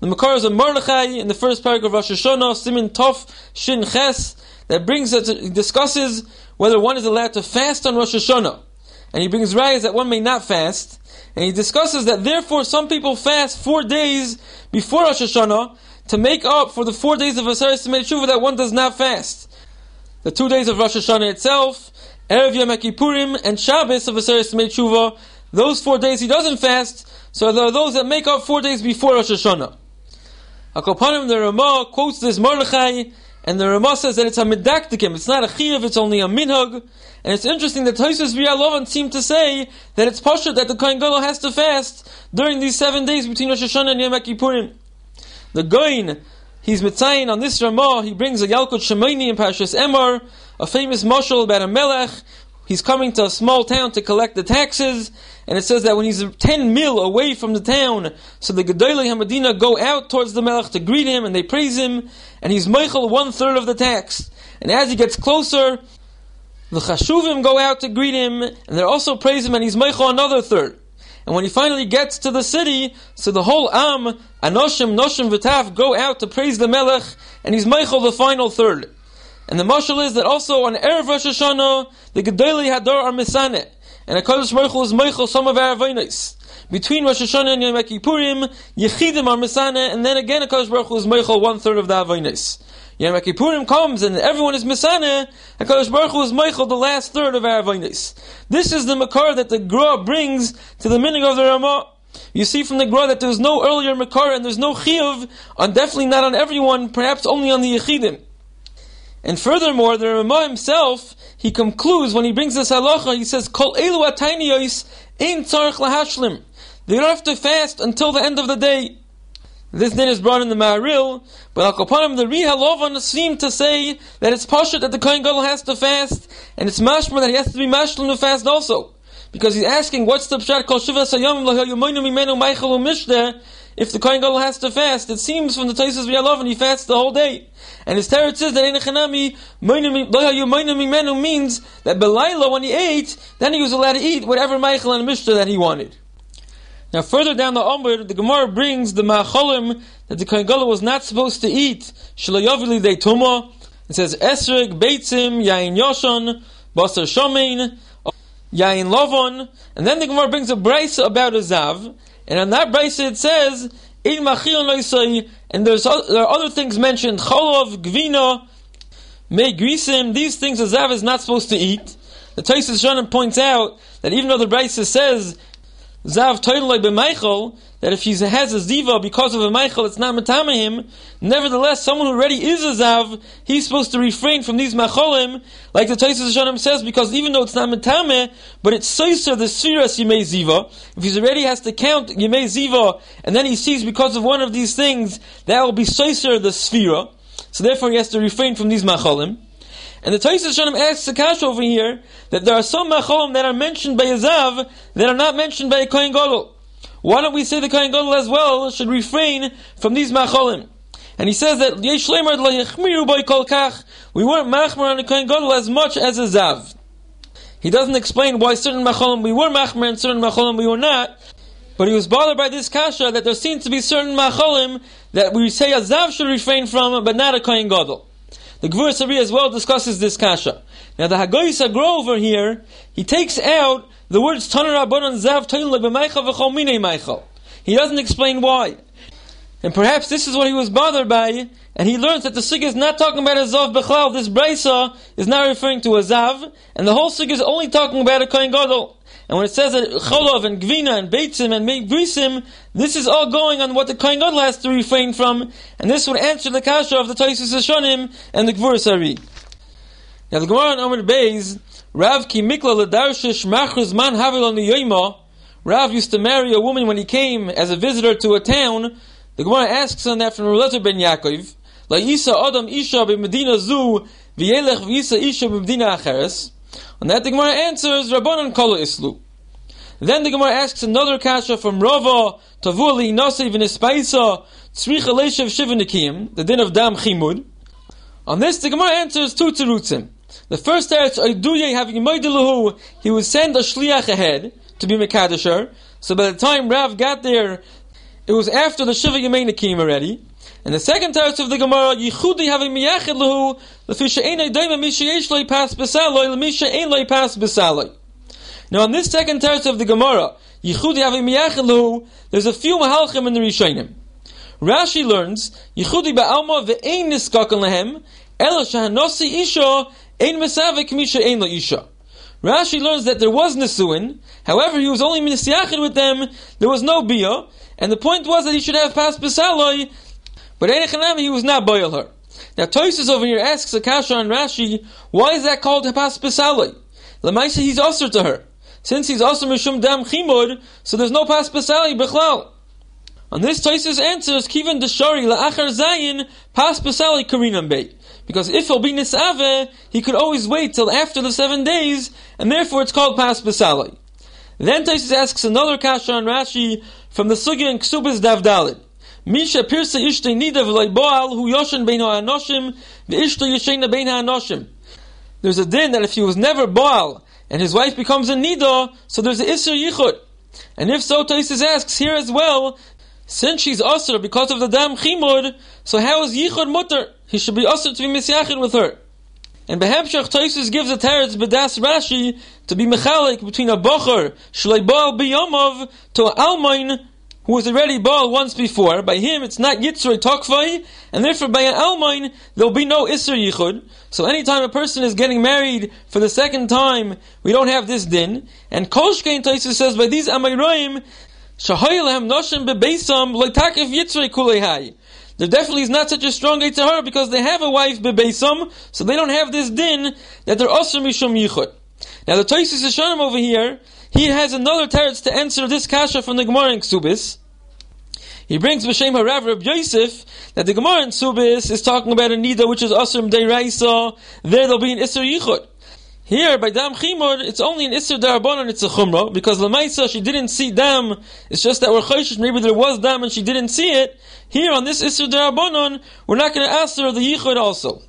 The Makar is a Mordechai in the first paragraph of Rosh Hashanah Simon Tov Shin Ches that brings that discusses whether one is allowed to fast on Rosh Hashanah and he brings rayas that one may not fast, and he discusses that therefore some people fast four days before Rosh Hashanah to make up for the four days of Aseres Tshuva that one does not fast. The two days of Rosh Hashanah itself, Erev Yom Kippurim, and Shabbos of Aseres Tshuva, those four days he doesn't fast, so there are those that make up four days before Rosh Hashanah. Akopanim, the Ramah quotes this Mordechai, and the Ramah says that it's a medaktikim, it's not a chiyav, it's only a minhag. And it's interesting that Tosus V'Yalovan seem to say that it's posher that the Kohen Gadol has to fast during these seven days between Rosh Hashanah and Yom Kippurim. The Goin, he's mitzayin on this Ramah, he brings a Yalkut Shimoni in Parashas Emor, a famous mashal about a melech, he's coming to a small town to collect the taxes, and it says that when he's 10 mil away from the town, so the Gedolei Hamadina go out towards the Melech to greet him, and they praise him, and he's Michael one third of the tax. And as he gets closer, the Chashuvim go out to greet him, and they also praise him, and he's Michael another third. And when he finally gets to the city, so the whole Am, Anoshim, Noshim, V'taf go out to praise the Melech, and he's Michael the final third. And the mashal is that also on Erev Rosh Hashanah, the Gedolei Hador are Misane. And HaKadosh Baruch Hu is Michael some of our Avainis. between Rosh Hashanah and Yom Kippurim, Yechidim are Misana, and then again HaKadosh Baruch Hu is Meichel one third of the Avonis. Yom Kippurim comes and everyone is Misana, HaKadosh Baruch Hu is Meichel the last third of our Avonis. This is the Makar that the Gra brings to the meaning of the Ramah. You see from the Gra that there's no earlier Makar and there's no Chiyuv, on definitely not on everyone, perhaps only on the Yechidim. And furthermore, the Ramah himself, he concludes when he brings this halacha, he says, Kol elu atainiyos in tzarech lahashlim. They don't have to fast until the end of the day. This din is brought in the Maharil, but Al the Rihalovan seem to say that it's pashut that the Kohen Gadol has to fast, and it's mashma that he has to be mashlim to fast also. Because he's asking, what's the pshat kol shiva u'mishdeh, if the Kohen Gadol has to fast, it seems from the Taisus V'Yalov, he fasts the whole day. And his teretz says that Enechanami Menu means that Belaila, when he ate, then he was allowed to eat whatever Michael and Mishnah that he wanted. Now further down the Omer, the Gemara brings the Ma'acholim that the Kohen was not supposed to eat. Shalayavili de Tuma. It says Esrig, Beitzim, Yain Yoshon, Basar Shomein, Yain Lovon. And then the Gemara brings a brisa about a Zav. And on that brisa it says, and there's there are other things mentioned, cholov, gvina, me grisim, these things a Zav is not supposed to eat. The Taisus Shanim points out that even though the brisa says Zav Toiloi b'Meichel, that if he has a Ziva because of a Meichel, it's not Matama him. Nevertheless, someone who already is a Zav, he's supposed to refrain from these Macholim, like the Taisus Hashanim says, because even though it's not Matame, but it's Soiser, the Sfiras Yemei Ziva. If he already has to count Yemei Ziva, and then he sees because of one of these things, that will be Soiser, the Sfira. So therefore he has to refrain from these Macholim. And the Taisus Shanim asks the kash over here that there are some macholim that are mentioned by Yazav that are not mentioned by a Kohen Gadol. Why don't we say the Kohen Gadol as well should refrain from these macholim? And he says that we weren't machmer on the Kohen Gadol as much as a Zav. He doesn't explain why certain macholim we were machmer and certain macholim we were not. But he was bothered by this kasha that there seems to be certain macholim that we say a Zav should refrain from, but not a Kohen Gadol. The Gvuras Ari as well discusses this kasha. Now the Hagoyis Agro over here, he takes out the words Zav. He doesn't explain why. And perhaps this is what he was bothered by, and he learns that the Sig is not talking about a Zav Bechlal. This Brisa is not referring to a Zav, and the whole Sig is only talking about a Kohen Gadol. And when it says that Cholov and Gvina and Beitzim and Grisim, this is all going on what the Kohen Gadol has to refrain from, and this would answer the kasha of the Taisus Hashonim and the Gvuras Ari. Now the Gemara on Omer Beis, Rav ki mikla ledarshish machruz man havilon yoyma, Rav used to marry a woman when he came as a visitor to a town. The Gemara asks on that from Rulater ben Yaakov, La Isa Adam Isha Medina zu, v'yelech v'isa Isha Medina acheres. And that the Gemara answers, Rabbanon Kol Islu. Then the Gemara asks another kasha from Rava, Tavuli, Nasiv, and Ispaisa, Tzricha Leshev Shivanikim, the din of Dam Chimud. On this, the Gemara answers two terutzim. The first teretz, Oiduye having Moideluhu, he would send a shliach ahead to be Mekadisher. So by the time Rav got there, it was after the Shiva Yemenikim already. And the second teretz of the Gemara, Yichudi having miyachid lehu, lefisha einay daima misha yesh loy pas besaloi, lemisha ein loy pas besaloi. Now on this second teretz of the Gemara, Yichudi having miyachid lehu, there's a few mahalchim in the Rishonim. Rashi learns, Yichudi ba'alma ve'ein niskakan lehem, ela shahanosi isha, ein mesavik misha ein lo isha. Rashi learns that there was Nisuin, however, he was only Misyachid with them, there was no Bia, and the point was that he should have passed Besaloi, but Erechanami, he was not boil her. Now Tosis over here asks Akasha and Rashi, why is that called Hapas Pesali? Lamaisa, he's usher to her. Since he's also Mishum Dam Chimud, so there's no Pas Pesali Bechlal. On this Tosis answers, Kivan Deshari La'achar Zayin, Pas Pesali Karinam Beit. Because if he'll be Nisave, he could always wait till after the seven days, and therefore it's called Pas Pesali. Then Tosis asks another Kasha on Rashi from the Sugya and Ksubis Davdalid. Misha pirsa ishte nida boal hu yoshen bein ha'anoshim v'ishte yeshena bein ha'anoshim. There's a din that if he was never boal and his wife becomes a nida, so there's an isser yichud. And if so, Taisis asks here as well, since she's usher because of the dam chimud, so how is yichud mutter? He should be usher to be misyachid with her. And Behemshach Toisus gives a teretz bedas Rashi to be mechalik between a bocher shlei baal biyomov to an almain who was already baal once before. By him, it's not yitzrei tokvai, and therefore by an almain there'll be no isser yichud. So anytime a person is getting married for the second time, we don't have this din. And Kolshkein Toisus says by these amayroim shahoylem noshim bebeisam loitakif yitzrei kulehai. There definitely is not such a strong Eitzahara because they have a wife bebeisam, so they don't have this din that they're also mishum yichud. Now the Toisus Hashanim over here, he has another teretz to answer this kasha from the Gemara in Ksubis. He brings B'Shem Harav Reb Yosef that the Gemara in Ksubis is talking about a nida which is Asr Raisa. There there'll be an Isser Yichud. Here, by Dam Chimur, it's only an Isser Darabanan, it's a Chumrah, because Lamaisa, she didn't see Dam, it's just that we're Choshish, maybe there was Dam and she didn't see it. Here, on this Isser Darabanan, we're not going to ask her the Yichud also.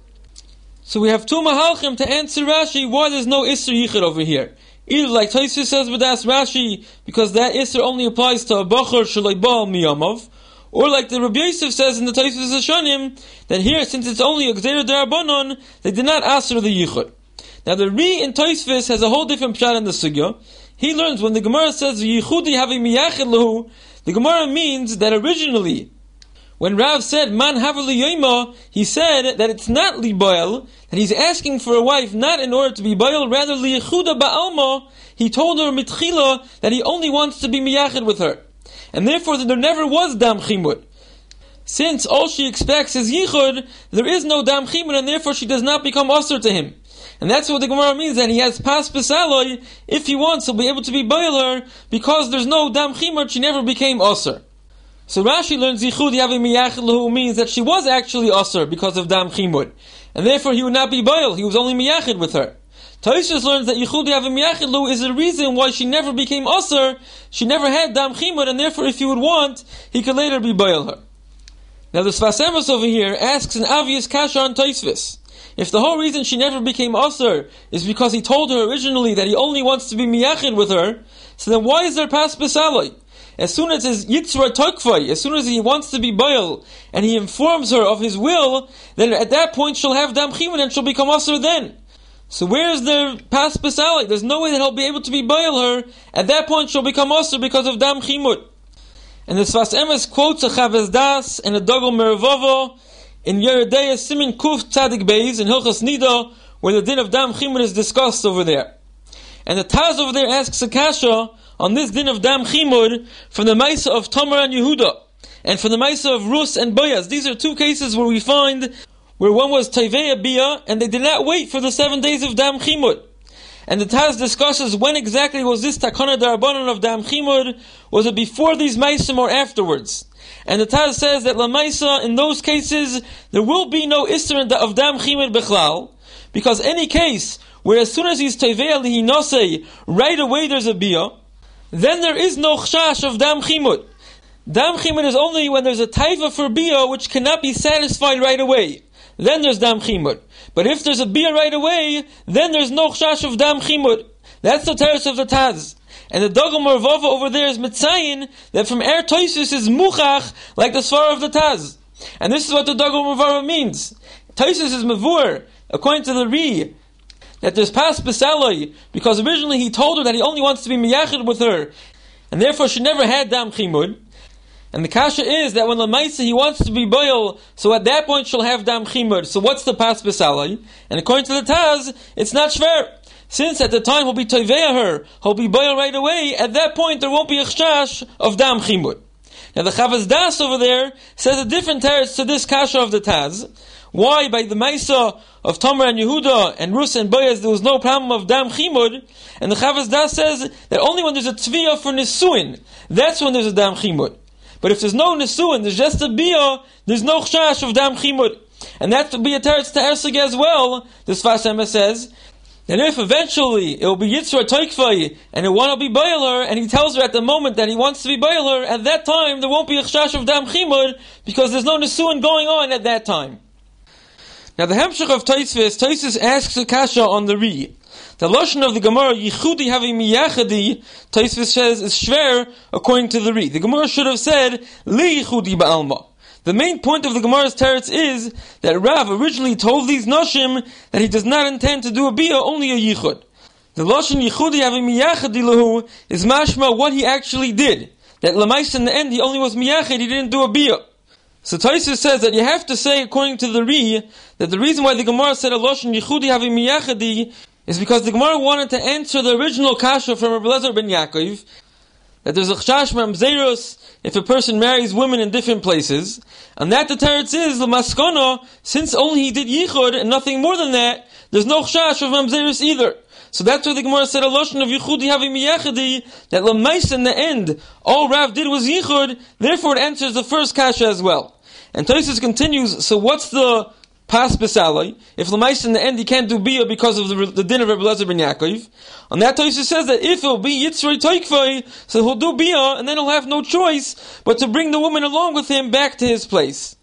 So we have two Mahalchim to answer Rashi why there's no Isser Yichud over here. Either like Taisus says with that's Rashi, because that Isser only applies to a Bachar Shalai Baal Miyamov, or like the Rabbi Yosef says in the Taisus Hashanim, that here, since it's only a Gzeir Darabanan, they did not ask her the Yichud. Now the Re in Toisvis has a whole different pshat in the sugya. He learns when the Gemara says Yichudi having miyachid lahu, the Gemara means that originally, when Rav said man havali he said that it's not liboel, that he's asking for a wife not in order to be boil, rather liyichuda ba'alma. He told her mitchila that he only wants to be miyachid with her, and therefore that there never was dam chimud. Since all she expects is yichud, there is no dam chimud, and therefore she does not become usher to him. And that's what the Gemara means, that he has pas besaloi, if he wants, he'll be able to be boiler, because there's no dam chimur, she never became osir. So Rashi learns Yichud Yavi means that she was actually osir because of dam chimud. And therefore he would not be boil, he was only miyachid with her. Taishas learns that Yichud Yavi Miyachid is the reason why she never became osir, she never had dam chimud, and therefore if he would want, he could later be boil her. Now the Sfas Emes over here asks an obvious kasha on Taisvis. If the whole reason she never became Asr is because he told her originally that he only wants to be Miyachid with her, so then why is there Pas Besaloi? As soon as his Yitzra as soon as he wants to be Baal, and he informs her of his will, then at that point she'll have Dam Chimun and she'll become Asr then. So where is the Pas Besaloi? There's no way that he'll be able to be Baal her. At that point she'll become Asr because of Dam Chimut. And the Sfas Emes quotes a Chavez Das and a Dogel Mervovo, in Yeridea Simin Kuf Tzadik Beis in Hilchas Nida, where the din of Dam Chimud is discussed over there. And the Taz over there asks a kasha on this din of Dam Chimud from the Maisa of Tamar and Yehuda, and from the Maisa of Rus and Boyaz. These are two cases where we find where one was Taiveya Bia, and they did not wait for the seven days of Dam Chimud. And the Taz discusses when exactly was this Takana Darabanan of Dam Chimud, was it before these Maisim or afterwards? And the Taz says that Lamaisa, in those cases, there will be no Isser of Dam Chimud Bechlal, because any case where as soon as he's Tevei Lihinose, right away there's a Bia, then there is no Chshash of Dam Chimud. Dam Chimud is only when there's a Taiva for Bia which cannot be satisfied right away. Then there's Dam Chimud. But if there's a Bia right away, then there's no Chshash of Dam Chimud. That's the terrace of the Taz. And the Dogel Mervava over there is Mitzayin, that from Er Toisus is Muchach, like the Svar of the Taz. And this is what the Dogel Mervava means. Toisus is Mavur, according to the Ri, that there's Pas Besaloi, because originally he told her that he only wants to be Miyachid with her, and therefore she never had Dam Chimud. And the kasha is that when Lamaisa he wants to be boil, so at that point she'll have dam chimur. So what's the pas besalai? And according to the Taz, it's not shver. Since at the time he'll be toiveya her, he'll be boil right away, at that point there won't be a chshash of dam chimur. Now the Chavaz Das over there says a different teretz to this kasha of the Taz. Why by the Maisa of Tomer and Yehuda and Rus and Boyaz there was no problem of dam chimud, and the Chavaz Das says that only when there's a tzviya for nisuin, that's when there's a dam chimud. But if there's no nisuin, there's just a bia, there's no chshash of dam chimud. And that would be a teretz to Ersig as well, this Vasema says, and if eventually it will be Yitzhak Toikvai and it want to be Bailer, and he tells her at the moment that he wants to be Bailer, at that time there won't be a Chshash of Dam Chimud because there's no Nisuin going on at that time. Now the Hemshech of Taisvis, Taisis asks a Kasha on the Ri. The Lashon of the Gemara, Yichudi having miyachadi, Taisvis says is shver according to the Ri. The Gemara should have said, Li Yichudi ba'alma. The main point of the Gemara's teretz is that Rav originally told these Noshim that he does not intend to do a bia, only a yichud. The Lashon Yichudi having miyachad is mashma what he actually did. That Lamais in the end he only was miyachad, he didn't do a bia. So Taisa says that you have to say, according to the Ri, that the reason why the Gemara said a Lashon Yichudi having miyachadi is because the Gemara wanted to answer the original kasha from Rabbi Lezer ben Yaakov, that there's a chash mamzerus if a person marries women in different places, and that the teretz is the maskana, since only he did yichud and nothing more than that, there's no chash of either. So that's why the Gemara said a of Yichudi having miyachadi, that Lamais in the end, all Rav did was Yichud, therefore it answers the first kasha as well. And Tosis continues, so what's the pas besalai? If Lamais in the end he can't do bia because of the, the din of Rabbi Lezer ben Yaakov, and that Tosis says that if it'll be Yitzrei Toikvai, so he'll do bia, and then he'll have no choice but to bring the woman along with him back to his place.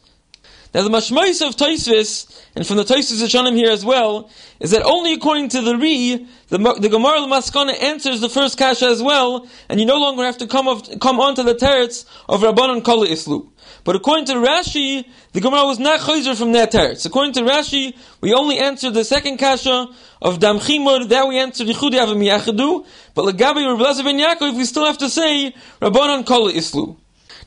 Now the mashmais of Taisvis, and from the Taisvis Hashanim here as well, is that only according to the Ri, the, the Gemara Maskana answers the first kasha as well, and you no longer have to come, of, come onto the teretz of Rabbanon Kala Islu. But according to Rashi, the Gemara was not chayzer from that teretz. According to Rashi, we only answered the second kasha of Dam Chimur, that we answered Yichudi Avim Yachadu, but Lagabi Rabbi ben Yaakov, we still have to say Rabbanon Kala Islu.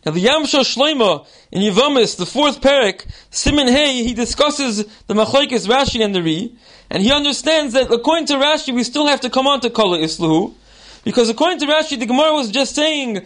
Now the Yamsha Shleima in Yivamis, the fourth parak, Simon Hey, he discusses the Machoikis Rashi and the Ri, and he understands that according to Rashi, we still have to come on to Kala Isluhu, because according to Rashi, the Gemara was just saying,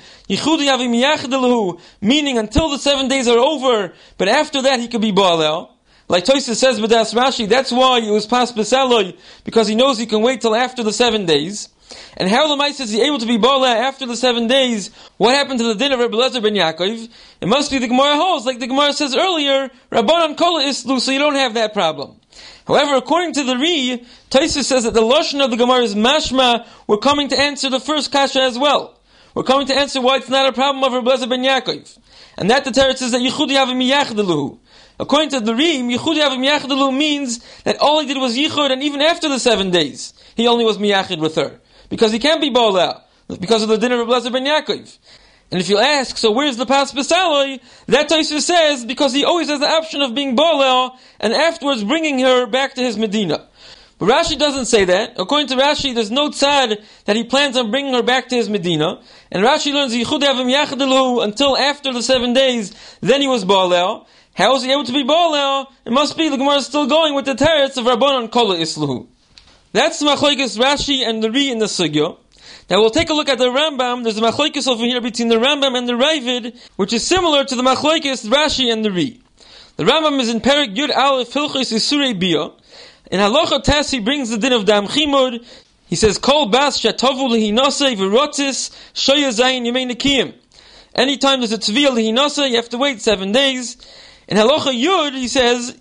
meaning until the seven days are over, but after that he could be Baalel. Like Toysa says with Das Rashi, that's why it was Pas Besaloi, because he knows he can wait till after the seven days. And how the Lamais is he able to be Bala after the seven days? What happened to the din of Rabbi Lezer ben Yaakov? It must be the Gemara holds, like the Gemara says earlier, Rabbanon Kola Islu, so you don't have that problem. However, according to the Ri, Taisa says that the Lashon of the Gemara is Mashma, we're coming to answer the first Kasha as well. We're coming to answer why it's not a problem of Rabbi Lezer ben Yaakov. And that the Torah says that Yichudi Havim Yachdeluhu. According to the Rim, Yichudi Havim Yachdeluhu means that all he did was Yichud, and even after the seven days, he only was Miyachid with her because he can't be Baal because of the dinner of Lezer ben Yaakov. And if you ask, so where's the Pas? That Taisa says, because he always has the option of being Baal and afterwards bringing her back to his Medina. But Rashi doesn't say that. According to Rashi, there's no tzad that he plans on bringing her back to his Medina. And Rashi learns Yichud Avim Yachadilu until after the seven days, then he was Baal How is he able to be Baal It must be the Gemara is still going with the teretz of Rabbanon Kola Isluhu. That's the Machlokes Rashi and the Ri in the Sugya. Now we'll take a look at the Rambam. There's a Machlokes over here between the Rambam and the Ravid, which is similar to the Machlokes Rashi and the Ri. The Rambam is in Perik Yud Aleph Hilchis Isurei Bia. In Halacha Tes he brings the din of Dam. He says, Kol Bas Shatovu Lehinase V'rotzis Shoya Zayin Yemei Nekiyim. Anytime there's a Tviyah Lehinase, you have to wait seven days. In Halacha Yud, he says,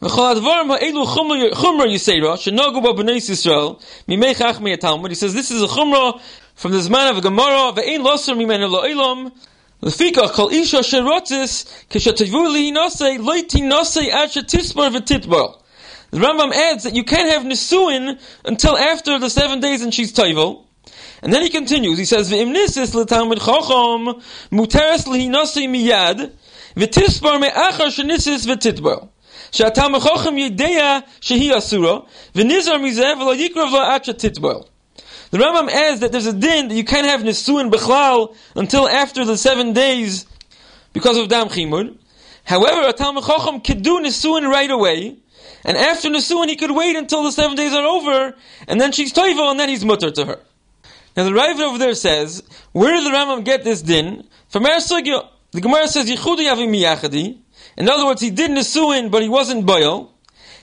he says, this is a chumrah from the Zman of Gemara, Lefika isha v'titbar. The Rambam adds that you can't have nisuin until after the seven days and she's toivel. And then he continues, he says, V'im nisis l'talmid chacham lihinase miyad. שהטעם החוכם יודע שהיא אסורה, ונזר מזה ולא יקרב לו עד שתטבול. The Rambam adds that there's a din that you can't have Nisuin Bechlal until after the seven days because of Dam Chimud. However, a Talmud Chacham could do Nisuin right away, and after Nisuin he could wait until the seven days are over, and then she's Toivel, and then he's mutter to her. Now the Rav over there says, where did the Rambam get this din? From Er The Gemara says, Yichudi Yavim Miyachadi, in other words, he did Nisuin, but he wasn't Boil.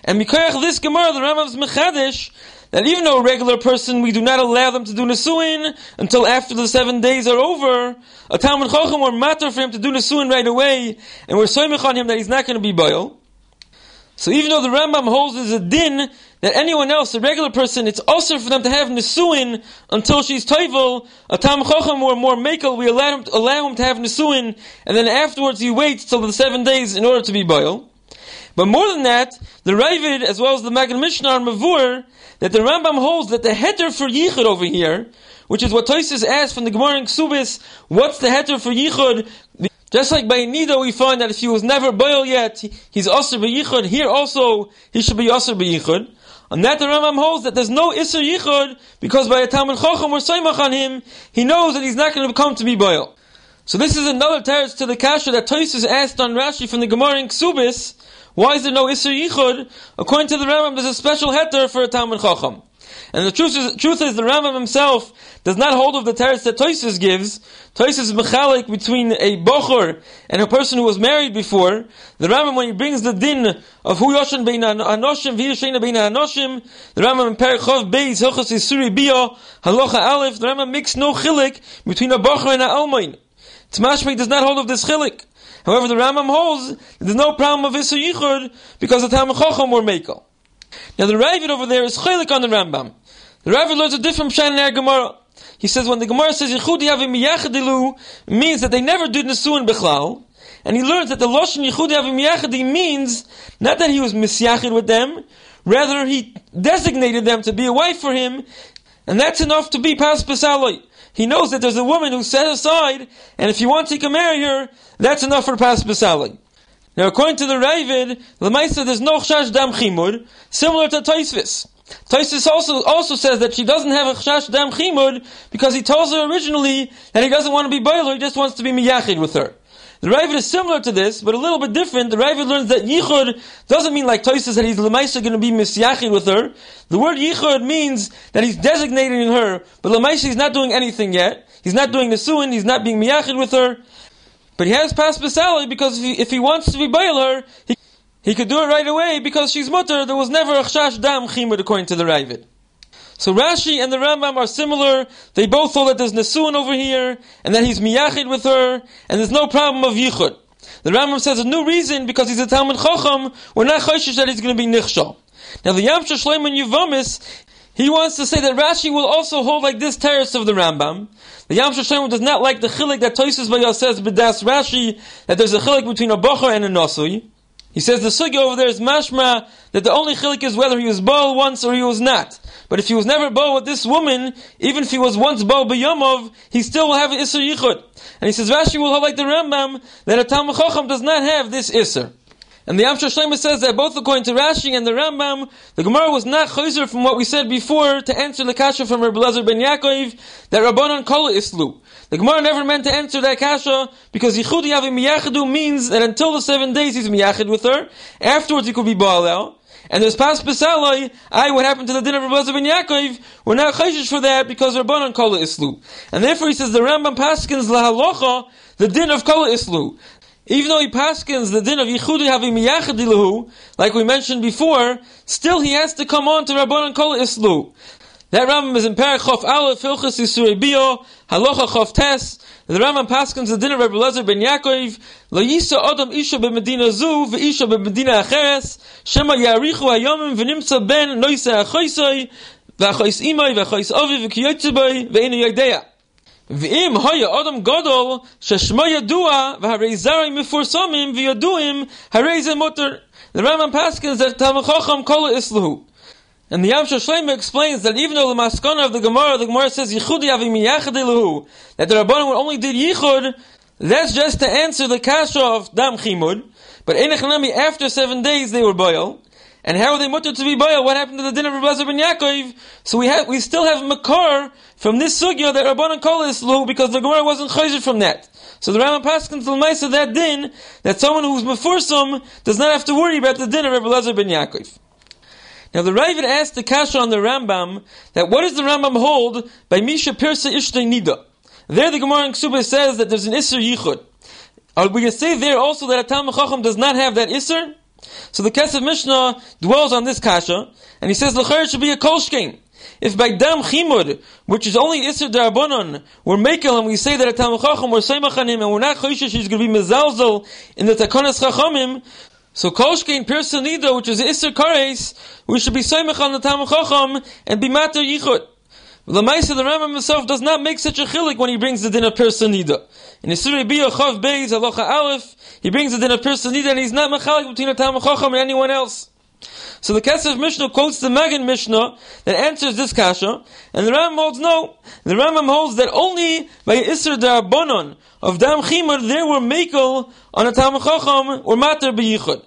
And because this Gemara, the Rambam's Mechadish, that even though a regular person, we do not allow them to do Nisuin until after the seven days are over, a Talmud Chochem were matter for him to do Nisuin right away, and we're soymich on him that he's not going to be Boil. So even though the Rambam holds as a din that anyone else, a regular person, it's also for them to have Nisuin until she's Toivel, a Tam Chochem or more Makel, we allow him, to, allow him to have Nisuin, and then afterwards he waits till the seven days in order to be Boil. But more than that, the Ravid, as well as the Maggid Mishneh are Mavur, that the Rambam holds that the heter for Yichud over here, which is what Toises asked from the Gemara in Ksubis, what's the heter for Yichud? Just like by Nida, we find that if he was never boil yet, he's Asr B'yichud, here also he should be Asr B'yichud. And that the Rambam holds that there's no Isser Yichud, because by a Talmud Chochem or Soymach on him, he knows that he's not going to come to be boil. So this is another teretz to the kasha that Toysus asked on Rashi from the Gemara in Ksubis, why is there no Isser Yichud? According to the Rambam, there's a special heter for a Talmud Chacham. And the truth is, truth is, the Rambam himself does not hold of the teretz that Toysus gives. Toysus is mechalik between a bochor and a person who was married before. The Rambam, when he brings the din of hu yoshen bein anoshim, v'yashena bein anoshim, the Rambam in Perichov Beis, Hilchos Yisuri Bia, Halacha Aleph, the Rambam makes no chilik between a bochor and a almain. Tzmashmi does not hold of this chilik. However, the Rambam holds there's no problem of Isser Yichud because the Talmud Chacham were Mekel. Now the Ravid over there is chilik on the Rambam. The Ravid learns a different Pshan in our Gemara. He says when the Gemara says Yichud Yavim Yachadilu means that they never did Nesuin Bechlal. And he learns that the Loshen Yichud Yavim Yachadi means not that he was misyachid with them, rather he designated them to be a wife for him, and that's enough to be Pas Pesaloi. He knows that there's a woman who's set aside, and if he wants, he can marry her. That's enough for Pas Besali. Now, according to the Ravid, Lamaisa, there's no Chash Dam Chimud, similar to Taisvis. Taisvis also, also says that she doesn't have a Chash Dam Chimud because he tells her originally that he doesn't want to be Bailer, he just wants to be Miyachid with her. The Ravid is similar to this, but a little bit different. The Ravid learns that Yichud doesn't mean like Toysa that he's Lamaisa going to be Misyachid with her. The word Yichud means that he's designating her, but Lamaisa he's not doing anything yet. He's not doing the Suin, he's not being Miyachid with her. But he has passed Besali because if he, if he wants to be Bail he, he could do it right away because she's mutter. There was never a Chash Dam according to the Ravid. So Rashi and the Rambam are similar. They both hold that there's Nesuin over here, and that he's miyachid with her, and there's no problem of yichud. The Rambam says a new reason, because he's a Talmud Chacham, we're not chayshish that he's going to be nichshal. Now the Yamsha Shleiman Yuvamis, he wants to say that Rashi will also hold like this terrace of the Rambam. The Yamsha Shleiman does not like the chilik that Toisus Bayal says, B'das Rashi, that there's a chilik between a bocher and a nasui. He says the sugya over there is mashma that the only chilik is whether he was bal once or he was not. But if he was never bal with this woman, even if he was once bal b'yomov, he still will have an iser yichud. And he says Rashi will have like the Rambam that a Talmud Chacham does not have this iser. And the Amshar Shlomo says that both according to Rashi and the Rambam, the Gemara was not chayzer from what we said before to answer the kasha from Rabbi Lazar ben Yaakov that Rabbanon Kol Islu. The Gemara never meant to answer that kasha because Yichud Yavim Miyachadu means that until the seven days he's Miyachid with her. Afterwards he could be Baal and there's pas besaloi, I, what happened to the din of Rabbi ben Yaakov, we're not chayshish for that because Rabbanon Kol Islu. And therefore he says the Rambam Paskins lahalocha, the din of Kol Islu. Even though he paskins the din of Yichudi Havim Yachadilahu, like we mentioned before, still he has to come on to Rabbanon Kol Islu. That Rambam is in Parachof Aleph, Hilchas Yisuri Bio, Halacha Chof Tes, the Rambam paskins the din of Rabbi Lezer ben Yaakov, Lo Yisa Adam Isha b'Medina Zu, v'Isha b'Medina Acheres, Shema Yarichu Hayomim, v'Nimtza ben Noisa Achoisoi, v'Achois Imai, v'Achois Ovi, v'Kiyotziboi, v'Einu Yodea. ואם היה אדם גדול ששמו ידוע והרי זרים מפורסמים וידועים הרי זה מותר. The Rambam Paskins that Tamachacham Kol Islahu. And the Yamsha Shleima explains that even though the Maskana of the Gemara, the Gemara says Yichudi Avim that the Rabbanim only did Yichud, that's just to answer the kasha of Dam Chimud. But Enechanami, after seven days they were boil. And how are they mutter to be boil? What happened to the din of Rabbi ben Yaakov? So we have, we still have Makar from this sugya that Rabbanan call is low because the Gemara wasn't chayzer from that. So the Rambam Paskins L'maisa that din, that someone who's mefursum does not have to worry about the din of Rabbi ben Yaakov. Now the Ravid asked the Kasha on the Rambam that what does the Rambam hold by Misha Pirsa Ishtay Nida? There the Gemara in Ksuba says that there's an Isser Yichud. Are we going to say there also that a Talmud Chacham does not have that Isser? So the Kesef Mishnah dwells on this kasha, and he says L'chayr should be a kolshkein. If by dam chimud, which is only iser darabonon, we're making and we say that a tam chacham we're seimachanim and we're not choishish he's going to be mezalzel in the takonas chachamim, so kolshkein personida, which is iser kares, we should be seimach on the tam chacham and be matter yichud. The Maisa, the Rambam himself does not make such a chilik when he brings the din of personida. In Isuri Biyah Chav Beis Alocha Aleph, he brings the din of personida and he's not machalik between a Talmud Chacham and anyone else. So the Kesef Mishnah quotes the Maggid Mishneh that answers this kasha, and the Ram holds no. The Rambam holds that only by Isser Darbonon of Dam Chimur there were Mekel on a Talmud Chacham or Mater B'yichud.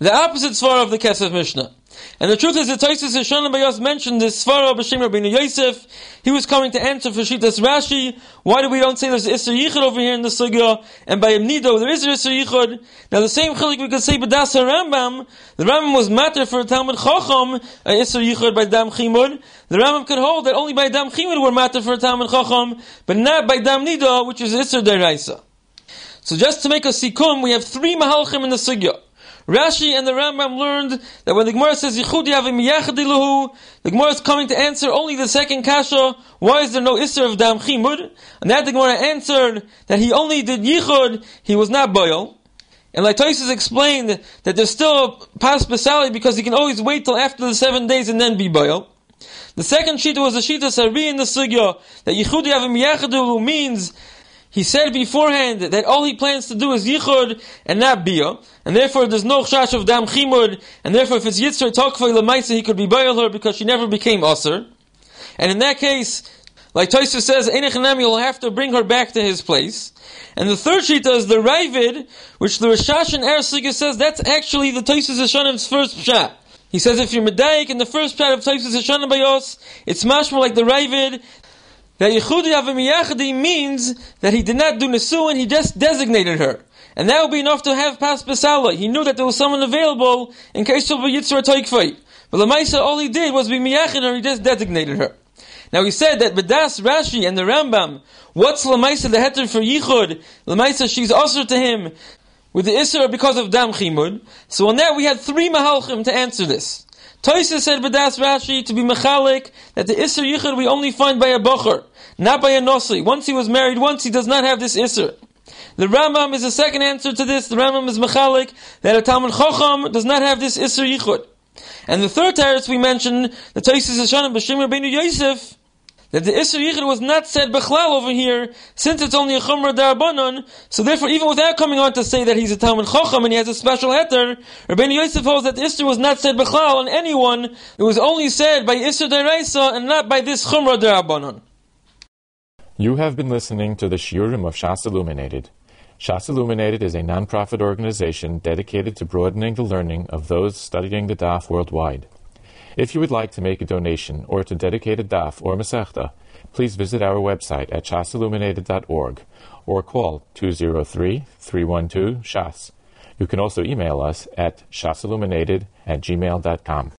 The opposite svar of the Kesef Mishnah. And the truth is that Taisus Hashanah Bayos mentioned this Svara B'Shem Rabbeinu Yosef. He was coming to answer for Shitas Rashi. Why do we don't say there's Isser Yichud over here in the Sugya? And by Nido there is Isser Yichud. Now the same chilik we could say B'das Rambam. The Rambam was matter for Talmud Chacham, Isser Yichud by Dam Chimud. The Rambam could hold that only by Dam Chimud were matter for Talmud Chacham, but not by Dam Nido, which is Isser Deraisa. So just to make a sikum, we have three Mahalchim in the Sugya. Rashi and the Rambam learned that when the Gemara says Yichud Yavim Yachadiluhu, the Gemara is coming to answer only the second kasha. Why is there no Isser of Dam Chimud? And that the Gemara answered that he only did Yichud, he was not Boyle. And like Tosis explained that there's still a pas besali because he can always wait till after the seven days and then be Boyle. The second sheet was the of Sari in the Sugya that Yichud Yavim Yachadiluhu means he said beforehand that all he plans to do is yichud and not bia, and therefore there's no chash of dam chimud, and therefore if it's yitzhar takfay lemaisa, he could be bayal her because she never became aser. And in that case, like Toysa says, Enechanami will have to bring her back to his place. And the third shita is the Ravid, which the Rashash and Ersiga says that's actually the Toysa Hashanim's first shot. He says if you're Medayik in the first part of Toysa Hashanim Bayos, it's much more like the Ravid, that Yechudi Avim means that he did not do Nesuin, he just designated her. And that would be enough to have Pas Besala. He knew that there was someone available in case of a Yitzhar Toikfait. But Lamaisa, all he did was be Miyachin her, he just designated her. Now he said that Bedas Rashi and the Rambam, what's Lamaisa the heter for Yichud? Lamaisa, she's also to him with the Isra because of Dam Chimud. So on that we had three Mahalchim to answer this. Toysa said B'das Rashi to be mechalik that the Isser Yichud we only find by a Bocher, not by a Nosli. Once he was married, once he does not have this Isser. The Rambam is the second answer to this. The Rambam is mechalik that a Talmud Chacham does not have this Isser Yichud. And the third teretz we mentioned, the Toysa Hashanah B'Shem Rabbeinu Yosef, that the Isser Yichud was not said Bechlal over here, since it's only a Chumrah Darabanon, so therefore even without coming on to say that he's a Talmud Chacham and he has a special heter, Rabbeinu Yosef holds that the Isser was not said Bechlal on anyone, it was only said by Isser Daraisa and not by this Chumrah Darabanon. You have been listening to the Shiurim of Shas Illuminated. Shas Illuminated is a non-profit organization dedicated to broadening the learning of those studying the Daf worldwide. If you would like to make a donation or to dedicate a daf or masechta, please visit our website at shasilluminated.org or call 203-312-SHAS. You can also email us at shasilluminated at gmail.com.